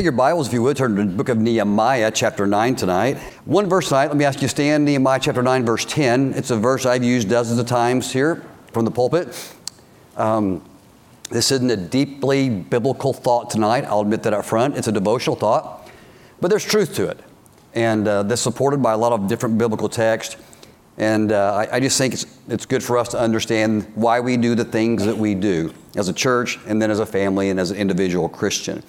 Take your Bibles, if you would, turn to the book of Nehemiah, chapter 9 tonight. One verse tonight, let me ask you to stand, Nehemiah chapter 9, verse 10. It's a verse I've used dozens of times here from the pulpit. Um, this isn't a deeply biblical thought tonight, I'll admit that up front. It's a devotional thought, but there's truth to it. And uh, that's supported by a lot of different biblical texts. And uh, I, I, just think it's, it's good for us to understand why we do the things that we do as a church and then as a family and as an individual Christian.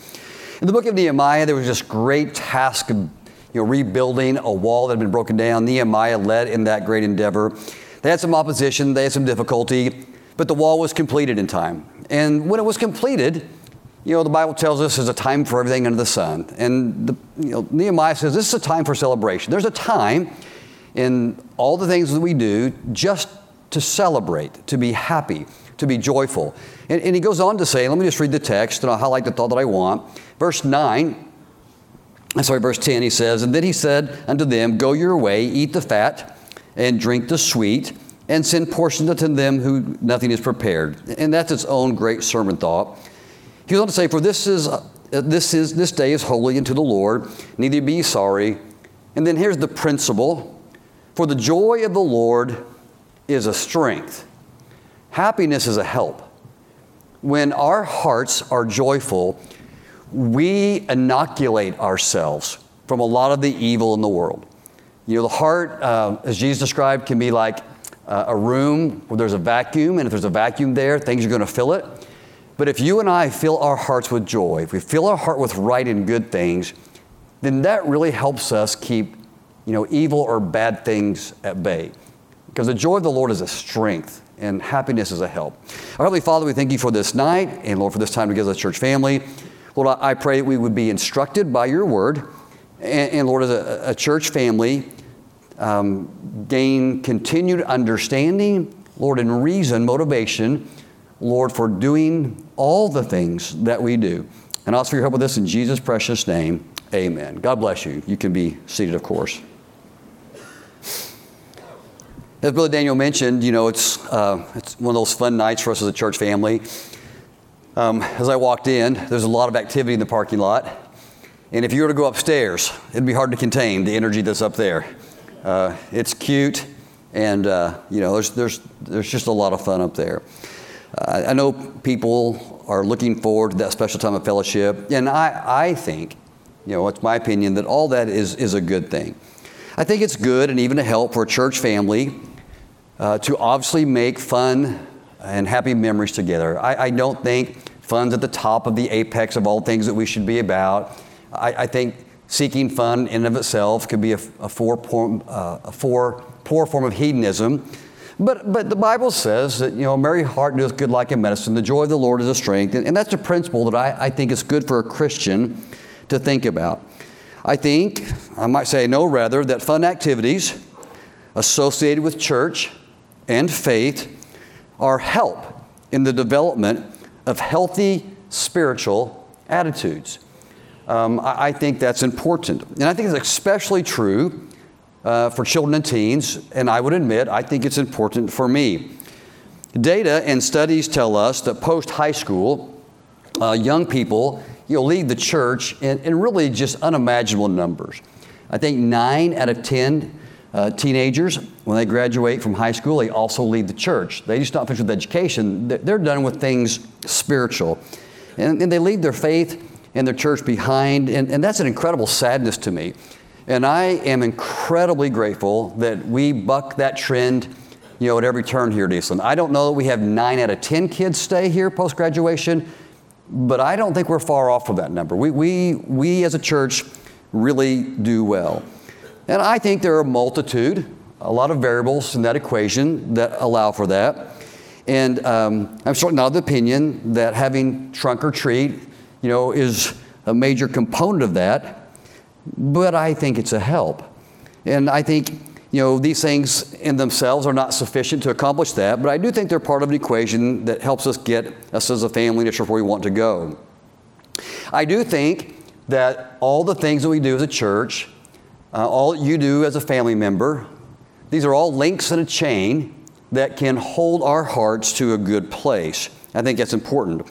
In the book of Nehemiah, there was this great task of you know, rebuilding a wall that had been broken down. Nehemiah led in that great endeavor. They had some opposition, they had some difficulty, but the wall was completed in time. And when it was completed, you know, the Bible tells us there's a time for everything under the sun. And the, you know, Nehemiah says this is a time for celebration. There's a time in all the things that we do just to celebrate, to be happy, to be joyful. And, and he goes on to say, let me just read the text and I'll highlight the thought that I want. Verse 9, I'm sorry, verse 10, he says, And then he said unto them, Go your way, eat the fat, and drink the sweet, and send portions unto them who nothing is prepared. And that's its own great sermon thought. He goes on to say, For this is, uh, this is this day is holy unto the Lord, neither be sorry. And then here's the principle For the joy of the Lord is a strength. Happiness is a help. When our hearts are joyful, we inoculate ourselves from a lot of the evil in the world. You know, the heart, uh, as Jesus described, can be like uh, a room where there's a vacuum, and if there's a vacuum there, things are going to fill it. But if you and I fill our hearts with joy, if we fill our heart with right and good things, then that really helps us keep, you know, evil or bad things at bay. Because the joy of the Lord is a strength and happiness is a help. Our Heavenly Father, we thank you for this night and Lord for this time together as a church family. Lord, I pray that we would be instructed by your word and, and Lord, as a, a church family, um, gain continued understanding, Lord, and reason, motivation, Lord, for doing all the things that we do. And I ask for your help with this in Jesus' precious name. Amen. God bless you. You can be seated, of course. As Brother Daniel mentioned, you know, it's, uh, it's one of those fun nights for us as a church family. Um, as I walked in, there's a lot of activity in the parking lot. And if you were to go upstairs, it'd be hard to contain the energy that's up there. Uh, it's cute, and uh, you know, there's, there's, there's just a lot of fun up there. Uh, I know people are looking forward to that special time of fellowship, and I, I think, you know, it's my opinion that all that is, is a good thing. I think it's good and even a help for a church family uh, to obviously make fun and happy memories together. I, I, don't think fun's at the top of the apex of all things that we should be about. I, I think seeking fun in and of itself could be a, a, four, uh, a four, poor form of hedonism. But, but the Bible says that, you know, merry heart doeth good like a medicine. The joy of the Lord is a strength. And, and that's a principle that I, I think is good for a Christian to think about. I think, I might say no rather, that fun activities associated with church and faith are help in the development of healthy spiritual attitudes. Um, I, I, think that's important. And I think it's especially true uh, for children and teens, and I would admit, I think it's important for me. Data and studies tell us that post high school, uh, young people you know, lead the church in, in really just unimaginable numbers. I think nine out of 10 uh, teenagers, when they graduate from high school, they also leave the church. They just not finish with education, they're done with things spiritual. And, and they leave their faith and their church behind, and, and that's an incredible sadness to me. And I am incredibly grateful that we buck that trend you know, at every turn here at Eastland. I don't know that we have nine out of 10 kids stay here post graduation, but I don't think we're far off from that number. We, we, we as a church really do well. And I think there are a multitude, a lot of variables in that equation that allow for that. And um, I'm certainly not of the opinion that having trunk or treat, you know, is a major component of that, but I think it's a help. And I think, you know, these things in themselves are not sufficient to accomplish that, but I do think they're part of an equation that helps us get us as a family to where we want to go. I do think that all the things that we do as a church uh, all you do as a family member. These are all links in a chain that can hold our hearts to a good place. I think that's important.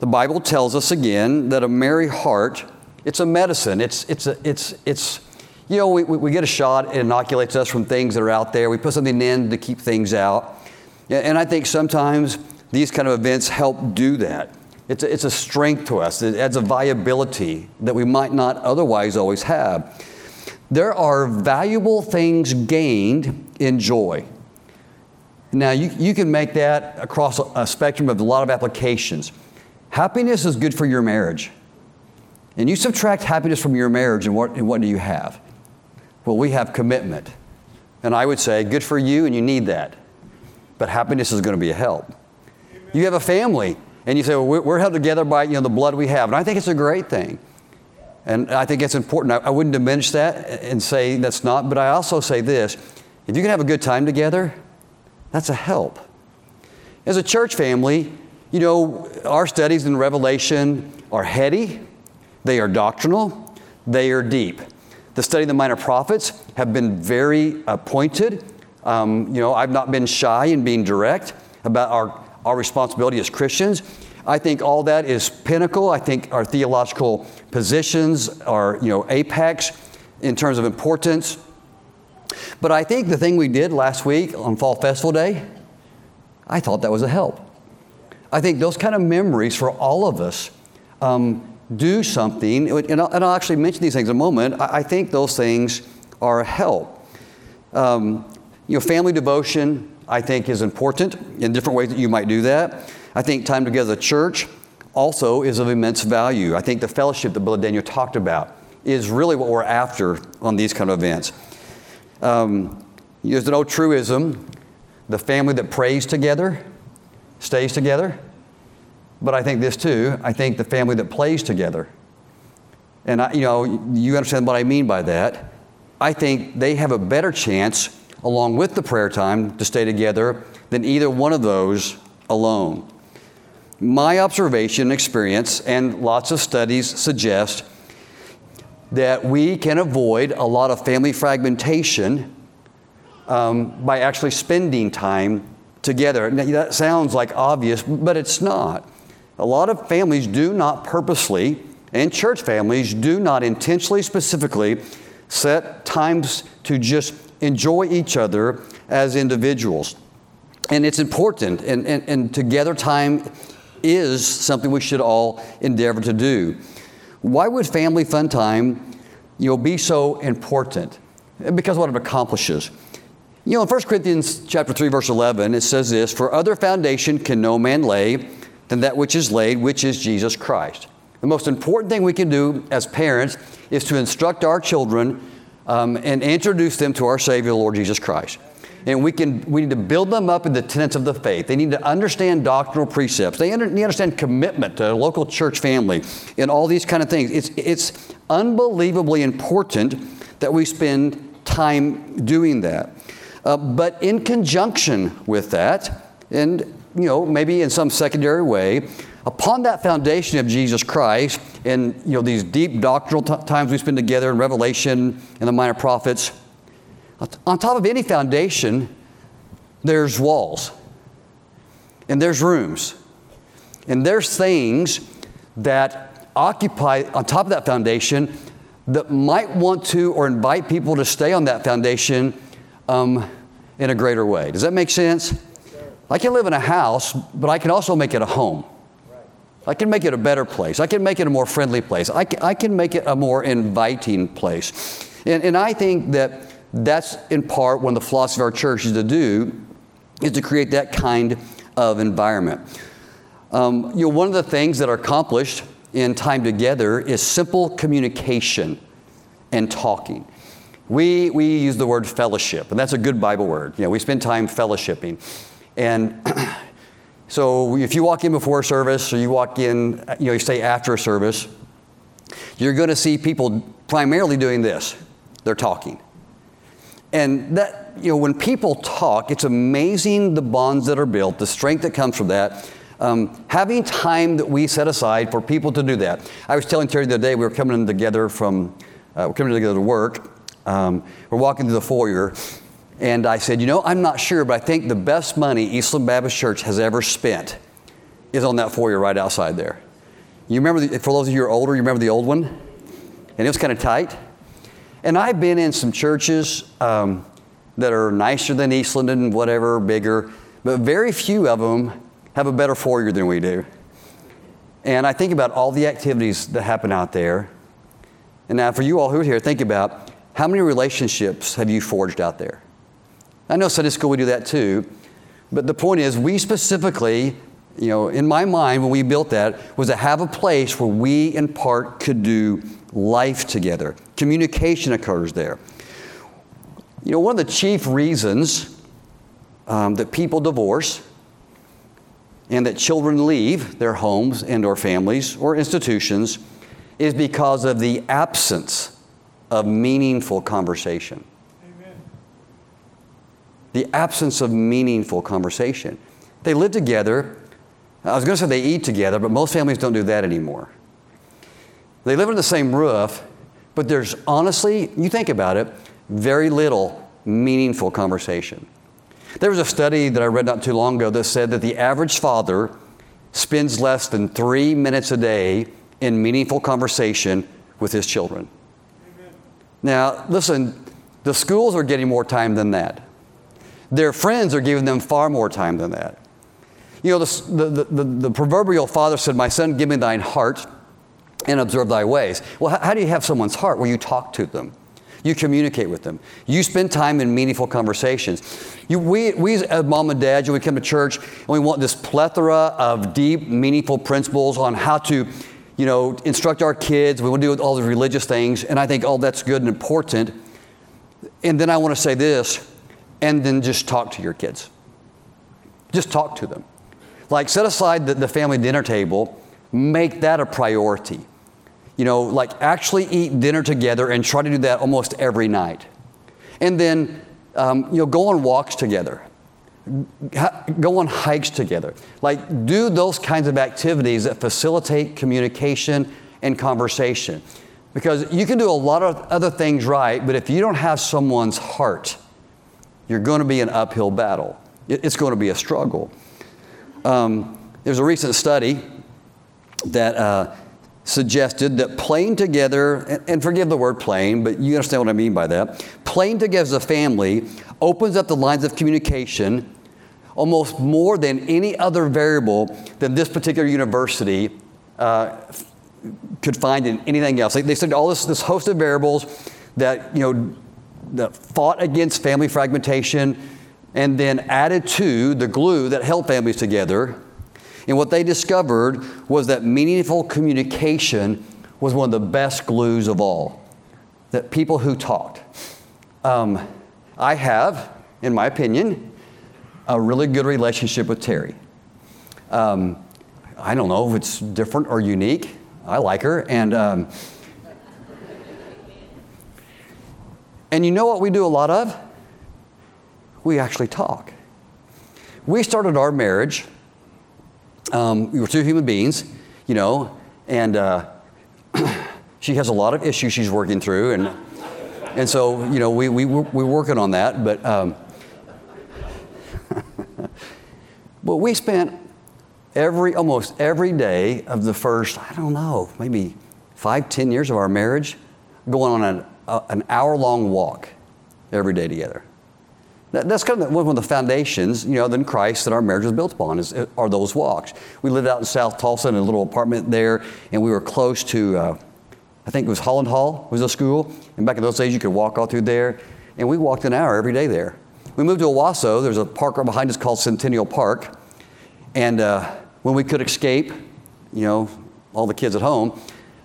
The Bible tells us again that a merry heart it's a medicine. It's, it's, a, it's, it's you know, we, we get a shot, it inoculates us from things that are out there. We put something in to keep things out. And I think sometimes these kind of events help do that. It's a, it's a strength to us, it adds a viability that we might not otherwise always have. There are valuable things gained in joy. Now, you, you can make that across a spectrum of a lot of applications. Happiness is good for your marriage. And you subtract happiness from your marriage, and what, and what do you have? Well, we have commitment. And I would say, good for you, and you need that. But happiness is going to be a help. You have a family, and you say, well, we're held together by you know, the blood we have. And I think it's a great thing. And I think it's important. I, I wouldn't diminish that and say that's not, but I also say this if you can have a good time together, that's a help. As a church family, you know, our studies in Revelation are heady, they are doctrinal, they are deep. The study of the minor prophets have been very pointed. Um, you know, I've not been shy in being direct about our, our responsibility as Christians. I think all that is pinnacle. I think our theological positions are, you know, apex in terms of importance. But I think the thing we did last week on Fall Festival Day, I thought that was a help. I think those kind of memories for all of us um, do something, and I'll, and I'll, actually mention these things in a moment. I, I think those things are a help. Um, you know, family devotion, I think, is important in different ways that you might do that. I think time together as a church also is of immense value. I think the fellowship that Brother Daniel talked about is really what we're after on these kind of events. Um, there's an old truism the family that prays together stays together. But I think this too I think the family that plays together. And I, you know, you understand what I mean by that. I think they have a better chance, along with the prayer time, to stay together than either one of those alone. My observation experience, and lots of studies suggest that we can avoid a lot of family fragmentation um, by actually spending time together. Now, that sounds like obvious, but it's not. A lot of families do not purposely, and church families do not intentionally, specifically set times to just enjoy each other as individuals. And it's important, and, and, and together time is something we should all endeavor to do. Why would family fun time you know, be so important? Because what it accomplishes. You know, in 1 Corinthians chapter 3, verse 11, it says this, For other foundation can no man lay than that which is laid, which is Jesus Christ. The most important thing we can do as parents is to instruct our children um, and introduce them to our Savior, Lord Jesus Christ and we can we need to build them up in the tenets of the faith. They need to understand doctrinal precepts. They under, need to understand commitment to a local church family and all these kind of things. It's it's unbelievably important that we spend time doing that. Uh, but in conjunction with that, and you know maybe in some secondary way, upon that foundation of Jesus Christ and you know these deep doctrinal t- times we spend together in Revelation and the minor prophets on top of any foundation, there's walls, and there's rooms, and there's things that occupy on top of that foundation that might want to or invite people to stay on that foundation um, in a greater way. Does that make sense? I can live in a house, but I can also make it a home. I can make it a better place. I can make it a more friendly place. I can, I can make it a more inviting place. And, and I think that that's in part one of the philosophy of our church is to do, is to create that kind of environment. Um, you know, one of the things that are accomplished in time together is simple communication and talking. We, we use the word fellowship, and that's a good Bible word. You know, we spend time fellowshipping. And so if you walk in before service or you walk in, you know, you stay after a service, you're going to see people primarily doing this. They're talking. And that, you know, when people talk, it's amazing the bonds that are built, the strength that comes from that. Um, having time that we set aside for people to do that. I was telling Terry the other day, we were coming together from, uh, we're coming together to work. Um, we're walking through the foyer, and I said, you know, I'm not sure, but I think the best money Eastland Baptist Church has ever spent is on that foyer right outside there. You remember, the, for those of you who are older, you remember the old one? and it was kind of tight. And I've been in some churches um, that are nicer than Eastland and whatever, bigger, but very few of them have a better foyer than we do. And I think about all the activities that happen out there. And now, for you all who are here, think about how many relationships have you forged out there? I know Sunday school, we do that too. But the point is, we specifically, you know, in my mind, when we built that, was to have a place where we, in part, could do life together. Communication occurs there. You know, one of the chief reasons um, that people divorce and that children leave their homes and or families or institutions is because of the absence of meaningful conversation. Amen. The absence of meaningful conversation. They live together. I was going to say they eat together, but most families don't do that anymore. They live under the same roof, but there's honestly, you think about it, very little meaningful conversation. There was a study that I read not too long ago that said that the average father spends less than three minutes a day in meaningful conversation with his children. Amen. Now, listen, the schools are getting more time than that. Their friends are giving them far more time than that. You know, the, the, the, the proverbial father said, My son, give me thine heart and observe thy ways. Well, how do you have someone's heart? Well, you talk to them. You communicate with them. You spend time in meaningful conversations. You, we, we as mom and dad, we come to church and we want this plethora of deep, meaningful principles on how to, you know, instruct our kids. We want to do all the religious things, and I think all that's good and important. And then I want to say this, and then just talk to your kids. Just talk to them. Like set aside the, the family dinner table, make that a priority you know, like actually eat dinner together and try to do that almost every night. And then, um, you know, go on walks together. Go on hikes together. Like, do those kinds of activities that facilitate communication and conversation. Because you can do a lot of other things right, but if you don't have someone's heart, you're going to be an uphill battle. It's going to be a struggle. Um, there's a recent study that uh, suggested that playing together, and forgive the word playing, but you understand what I mean by that. Playing together as a family opens up the lines of communication almost more than any other variable than this particular university uh, could find in anything else. They, they said all this, this host of variables that, you know, that fought against family fragmentation and then added to the glue that held families together and what they discovered was that meaningful communication was one of the best glues of all. That people who talked. Um, I have, in my opinion, a really good relationship with Terry. Um, I don't know if it's different or unique. I like her. And, um, and you know what we do a lot of? We actually talk. We started our marriage um, we were two human beings, you know, and uh, she has a lot of issues she's working through, and and so you know we we we're working on that, but um, but we spent every almost every day of the first I don't know maybe five ten years of our marriage going on an, uh, an hour long walk every day together. That, that's kind of one of the foundations, you know, then Christ that our marriage was built upon is, are those walks. We lived out in South Tulsa in a little apartment there, and we were close to, uh, I think it was Holland Hall was a school, and back in those days you could walk all through there, and we walked an hour every day there. We moved to Owasso. There's a park right behind us called Centennial Park, and uh, when we could escape, you know, all the kids at home,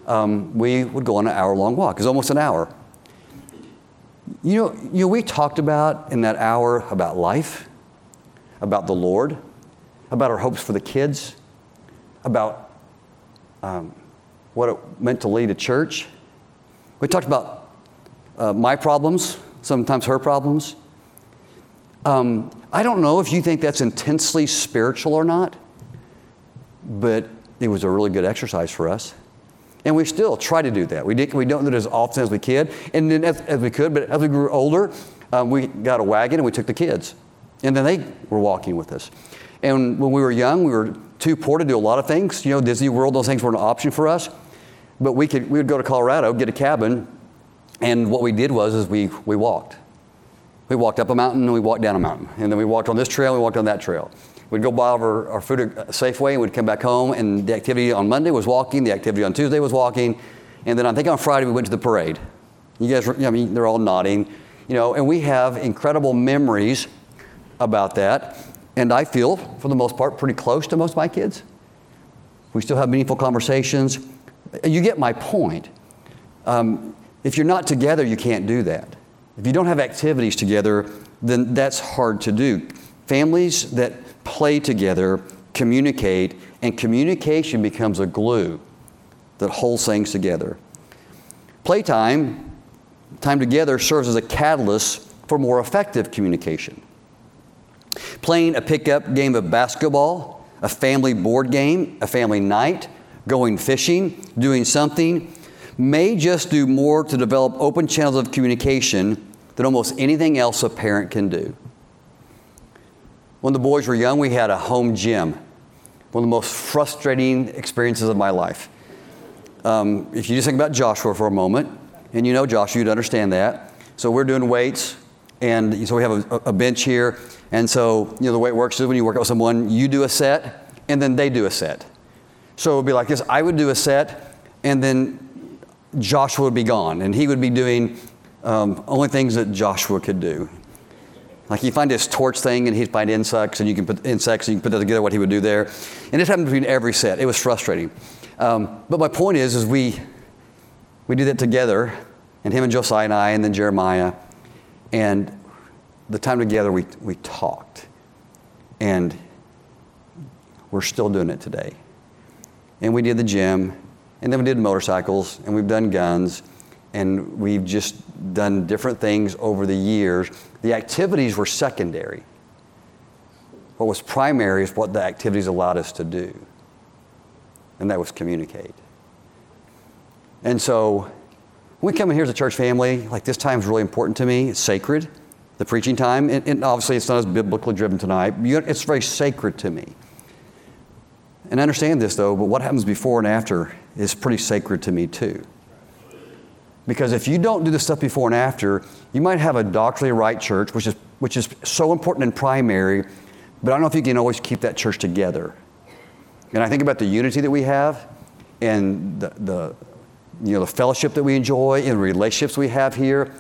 um, we would go on an hour-long walk. It was almost an hour. You know, you know, we talked about in that hour about life, about the Lord, about our hopes for the kids, about um, what it meant to lead a church. We talked about uh, my problems, sometimes her problems. Um, I don't know if you think that's intensely spiritual or not, but it was a really good exercise for us. And we still try to do that. We, did, we don't do it as often as we could, and then as, as we could, but as we grew older, um, we got a wagon and we took the kids. And then they were walking with us. And when we were young, we were too poor to do a lot of things. You know, Disney World, those things weren't an option for us. But we could we would go to Colorado, get a cabin, and what we did was is we we walked. We walked up a mountain and we walked down a mountain, and then we walked on this trail, and we walked on that trail. We'd go buy our, our food at Safeway, and we'd come back home, and the activity on Monday was walking, the activity on Tuesday was walking, and then I think on Friday we went to the parade. You guys, I mean, they're all nodding, you know, and we have incredible memories about that. And I feel, for the most part, pretty close to most of my kids. We still have meaningful conversations. You get my point. Um, if you're not together, you can't do that. If you don't have activities together, then that's hard to do. Families that play together communicate, and communication becomes a glue that holds things together. Playtime, time together, serves as a catalyst for more effective communication. Playing a pickup game of basketball, a family board game, a family night, going fishing, doing something may just do more to develop open channels of communication than almost anything else a parent can do. When the boys were young, we had a home gym, one of the most frustrating experiences of my life. Um, if you just think about Joshua for a moment, and you know Joshua, you'd understand that. So we're doing weights, and so we have a, a bench here, and so you know the way it works is when you work out with someone, you do a set, and then they do a set. So it would be like this: I would do a set, and then Joshua would be gone, and he would be doing um, only things that Joshua could do. Like you find this torch thing, and he'd find insects, and you can put insects, and you can put that together. What he would do there, and it happened between every set. It was frustrating. Um, but my point is, is we we do that together, and him and Josiah and I, and then Jeremiah, and the time together we we talked, and we're still doing it today. And we did the gym, and then we did motorcycles, and we've done guns, and we've just done different things over the years. The activities were secondary. What was primary is what the activities allowed us to do, and that was communicate. And so, when we come in here as a church family, like this time is really important to me. It's sacred, the preaching time. And, and obviously, it's not as biblically driven tonight. It's very sacred to me. And I understand this, though, but what happens before and after is pretty sacred to me, too. Because if you don't do the stuff before and after, you might have a doctrinally right church, which is, which is so important in primary, but I don't know if you can always keep that church together. And I think about the unity that we have and the, the, you know, the fellowship that we enjoy and the relationships we have here.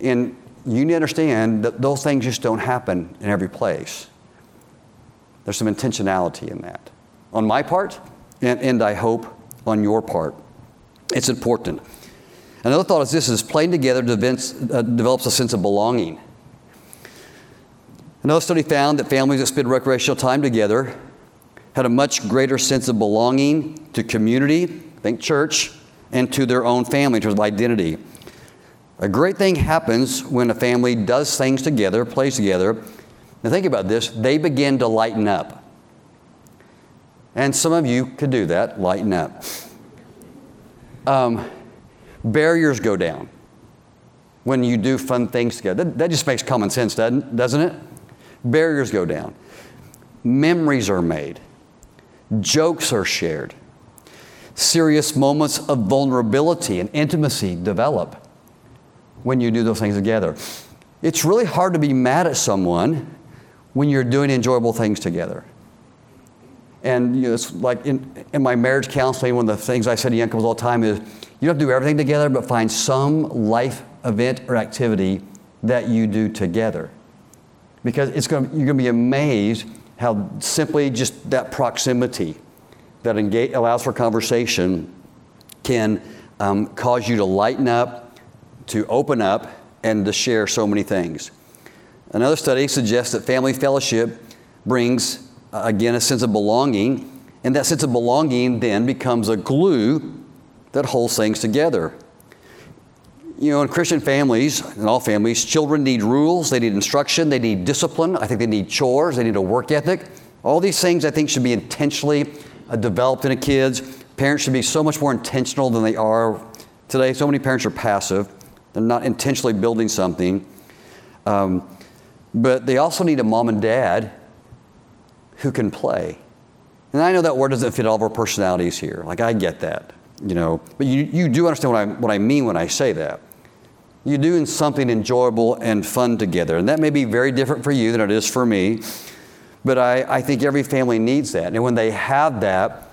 And you need to understand that those things just don't happen in every place. There's some intentionality in that. On my part, and, and I hope on your part. It's important. Another thought is this is playing together uh, develops a sense of belonging. Another study found that families that spend recreational time together had a much greater sense of belonging to community, think church, and to their own family in terms of identity. A great thing happens when a family does things together, plays together. Now think about this, they begin to lighten up. And some of you could do that, lighten up. Um, barriers go down when you do fun things together. That, that just makes common sense, doesn't, doesn't it? Barriers go down. Memories are made. Jokes are shared. Serious moments of vulnerability and intimacy develop when you do those things together. It's really hard to be mad at someone when you're doing enjoyable things together. And you know, it's like in, in my marriage counseling, one of the things I say to young couples all the time is you don't have to do everything together, but find some life event or activity that you do together. Because it's to, you're going to be amazed how simply just that proximity that engage, allows for conversation can um, cause you to lighten up, to open up, and to share so many things. Another study suggests that family fellowship brings uh, again, a sense of belonging. And that sense of belonging then becomes a glue that holds things together. You know, in Christian families, in all families, children need rules, they need instruction, they need discipline. I think they need chores, they need a work ethic. All these things I think should be intentionally uh, developed in a kids. Parents should be so much more intentional than they are today. So many parents are passive, they're not intentionally building something. Um, but they also need a mom and dad who can play. And I know that word doesn't fit all of our personalities here. Like, I get that. You know, but you, you do understand what I, what I mean when I say that. You're doing something enjoyable and fun together. And that may be very different for you than it is for me. But I, I think every family needs that. And when they have that,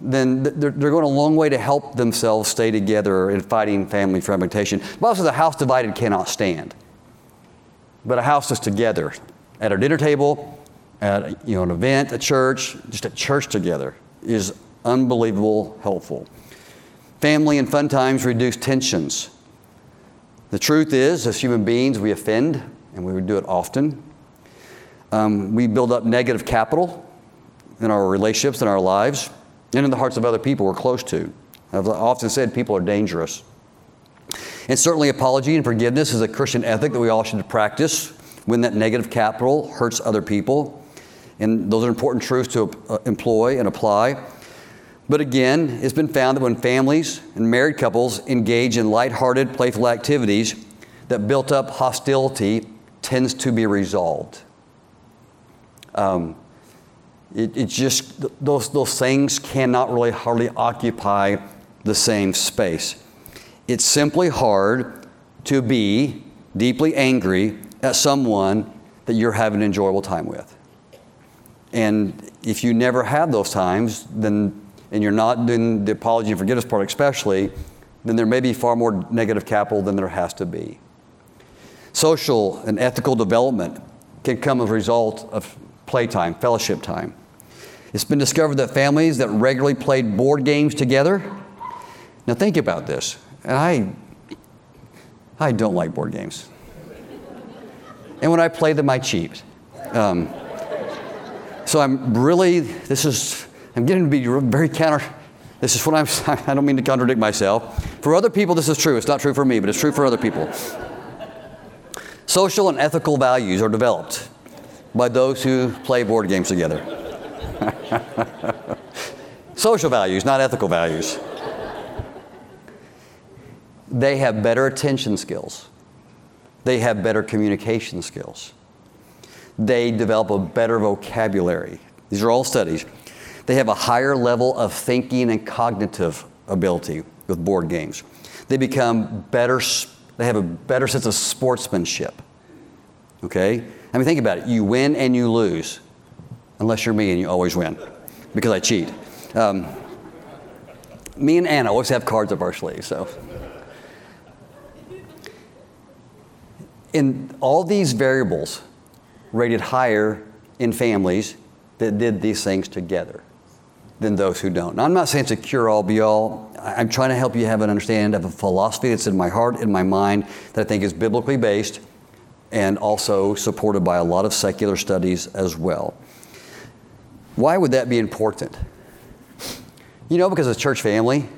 then they're, they're going a long way to help themselves stay together in fighting family fragmentation. But also, the house divided cannot stand. But a house that's together at a dinner table, at you know, an event, at church, just at church together is unbelievable helpful. Family and fun times reduce tensions. The truth is, as human beings, we offend, and we do it often. Um, we build up negative capital in our relationships, in our lives, and in the hearts of other people we're close to. I've often said people are dangerous. And certainly, apology and forgiveness is a Christian ethic that we all should practice when that negative capital hurts other people. And those are important truths to uh, employ and apply. But again, it's been found that when families and married couples engage in lighthearted, playful activities, that built up hostility tends to be resolved. Um, it, it just, those, those things cannot really hardly occupy the same space. It's simply hard to be deeply angry at someone that you're having an enjoyable time with. And if you never have those times, then, and you're not doing the apology and forgiveness part especially, then there may be far more negative capital than there has to be. Social and ethical development can come as a result of playtime, fellowship time. It's been discovered that families that regularly played board games together, now think about this, and I, I don't like board games. And when I play them, I cheat. Um, so I'm really, this is, I'm getting to be very counter, this is what I'm, I don't mean to contradict myself. For other people, this is true. It's not true for me, but it's true for other people. Social and ethical values are developed by those who play board games together. Social values, not ethical values. They have better attention skills. They have better communication skills. They develop a better vocabulary. These are all studies. They have a higher level of thinking and cognitive ability with board games. They become better, they have a better sense of sportsmanship. Okay? I mean, think about it. You win and you lose, unless you're me and you always win because I cheat. Um, me and Anna always have cards up our sleeves, so. In all these variables rated higher in families that did these things together than those who don't. Now, I'm not saying it's a cure all be all. I'm trying to help you have an understanding of a philosophy that's in my heart, in my mind, that I think is biblically based and also supported by a lot of secular studies as well. Why would that be important? You know, because it's church family.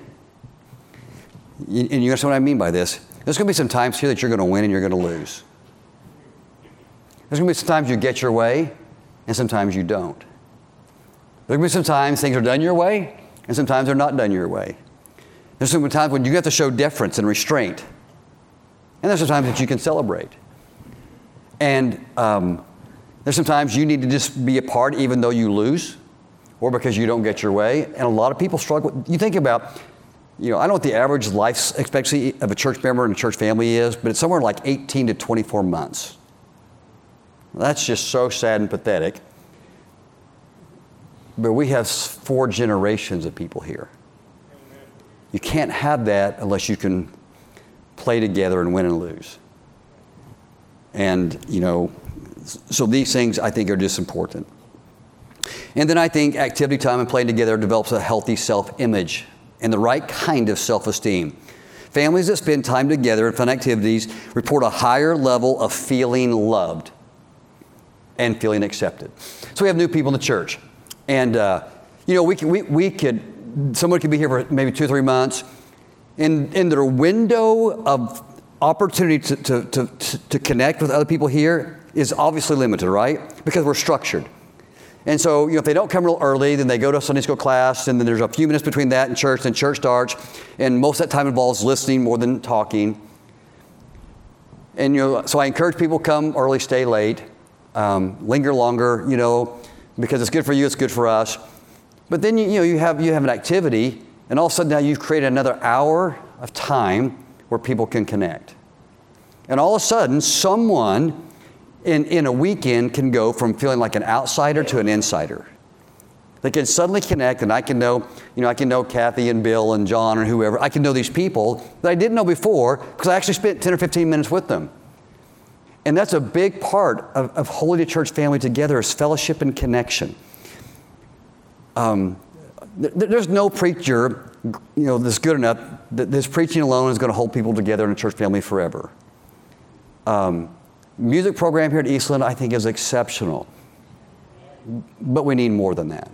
And you understand what I mean by this? There's going to be some times here that you're going to win and you're going to lose. There's going to be some times you get your way and sometimes you don't. Going to be some times things are done your way and sometimes they're not done your way. There's some times when you have to show deference and restraint. And there's some times that you can celebrate. And um, there's sometimes you need to just be a part even though you lose or because you don't get your way. And a lot of people struggle. You think about, you know, I don't know what the average life expectancy of a church member and a church family is, but it's somewhere like 18 to 24 months. That's just so sad and pathetic. But we have four generations of people here. You can't have that unless you can play together and win and lose. And, you know, so these things I think are just important. And then I think activity time and playing together develops a healthy self image and the right kind of self esteem. Families that spend time together in fun activities report a higher level of feeling loved and feeling accepted. So we have new people in the church. And, uh, you know, we, can, we, we could, someone could be here for maybe two or three months. In, in their window of opportunity to, to, to, to connect with other people here is obviously limited, right? Because we're structured. And so, you know, if they don't come real early, then they go to Sunday school class, and then there's a few minutes between that and church, and church starts, and most of that time involves listening more than talking. And you know, so I encourage people come early, stay late, um, linger longer, you know, because it's good for you, it's good for us. But then you, you know you have you have an activity, And all of a sudden now you've created another hour of time where people can connect. And all of a sudden, someone in, in a weekend can go from feeling like an outsider to an insider. They can suddenly connect, and I can know, you know, I can know Kathy and Bill and John or whoever. I can know these people that I didn't know before because I actually spent 10 or 15 minutes with them. And that's a big part of, of Holy to Church family together is fellowship and connection. Um, th- there's no preacher, you know, that's good enough that this preaching alone is going to hold people together in a church family forever. Um, music program here at Eastland, I think, is exceptional. But we need more than that.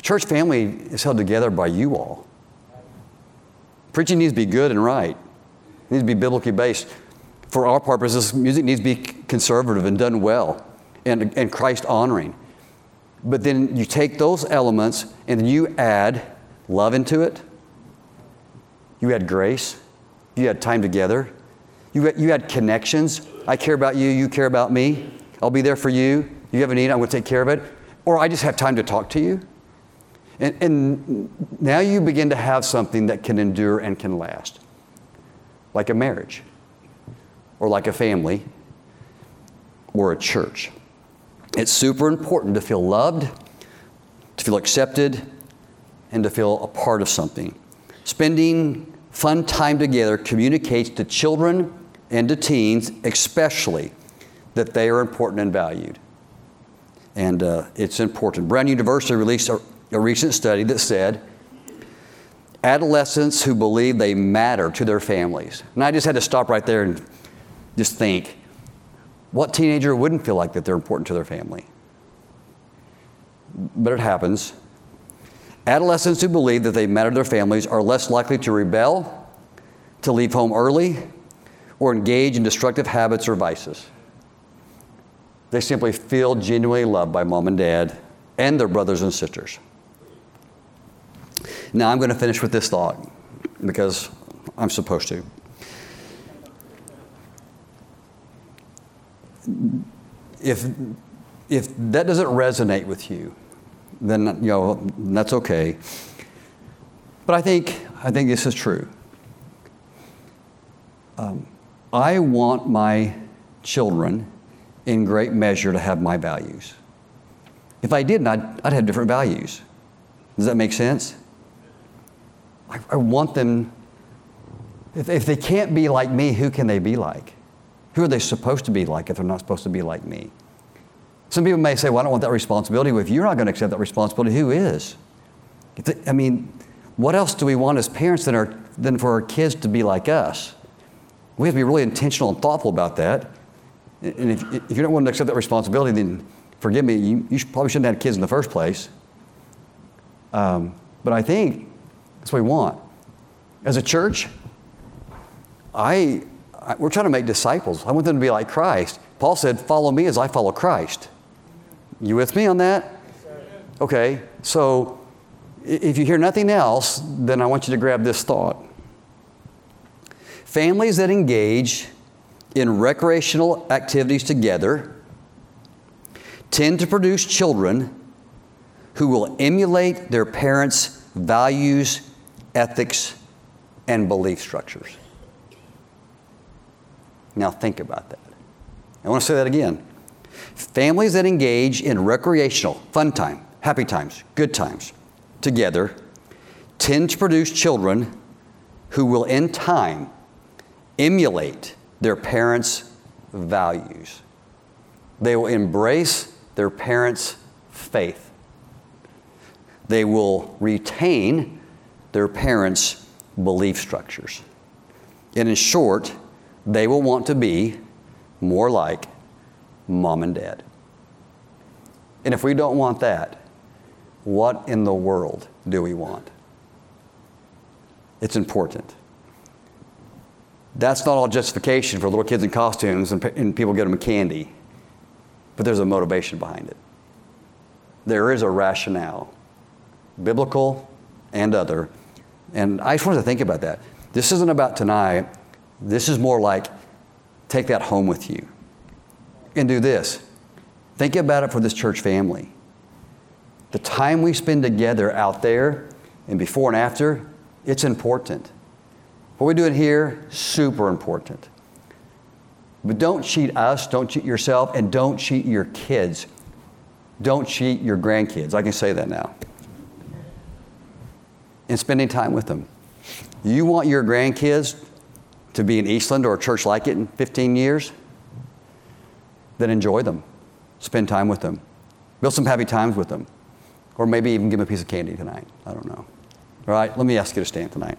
Church family is held together by you all. Preaching needs to be good and right. It needs to be biblically based. For our purposes, music needs to be conservative and done well and, and Christ honoring. But then you take those elements and you add love into it. You add grace. You add time together. You, you had connections. I care about you, you care about me. I'll be there for you. You have a need, I'm going to take care of it. Or I just have time to talk to you. And, and now you begin to have something that can endure and can last, like a marriage, or like a family, or a church. It's super important to feel loved, to feel accepted, and to feel a part of something. Spending fun time together communicates to children and to teens, especially, that they are important and valued. And uh, it's important. Brown University released a, a recent study that said adolescents who believe they matter to their families. And I just had to stop right there and just think what teenager wouldn't feel like that they're important to their family? But it happens. Adolescents who believe that they matter to their families are less likely to rebel, to leave home early, or engage in destructive habits or vices. They simply feel genuinely loved by mom and dad and their brothers and sisters. Now, I'm going to finish with this thought because I'm supposed to. If, if that doesn't resonate with you, then you know that's okay. But I think I think this is true. Um, I want my children in great measure to have my values. If I didn't, I'd, I'd have different values. Does that make sense? I, I want them, if, if they can't be like me, who can they be like? Who are they supposed to be like if they're not supposed to be like me? Some people may say, well, I don't want that responsibility. Well, if you're not going to accept that responsibility, who is? I mean, what else do we want as parents than, our, than for our kids to be like us? We have to be really intentional and thoughtful about that. And if, if you don't want to accept that responsibility, then forgive me, you, you probably shouldn't have kids in the first place. Um, but I think that's what we want. As a church, I, I, we're trying to make disciples. I want them to be like Christ. Paul said, Follow me as I follow Christ. You with me on that? Okay, so if you hear nothing else, then I want you to grab this thought. Families that engage in recreational activities together tend to produce children who will emulate their parents' values, ethics, and belief structures. Now, think about that. I want to say that again. Families that engage in recreational, fun time, happy times, good times together tend to produce children who will, in time, emulate their parents' values. They will embrace their parents' faith. They will retain their parents' belief structures. And in short, they will want to be more like mom and dad. And if we don't want that, what in the world do we want? It's important. That's not all justification for little kids in costumes and, and people get them candy, but there's a motivation behind it. There is a rationale, biblical and other. And I just wanted to think about that. This isn't about tonight. This is more like take that home with you and do this. Think about it for this church family. The time we spend together out there and before and after, it's important. What we're doing here, super important. But don't cheat us, don't cheat yourself, and don't cheat your kids. Don't cheat your grandkids. I can say that now. And spending time with them. You want your grandkids to be in Eastland or a church like it in 15 years? Then enjoy them. Spend time with them. Build some happy times with them. Or maybe even give them a piece of candy tonight. I don't know. All right, let me ask you to stand tonight.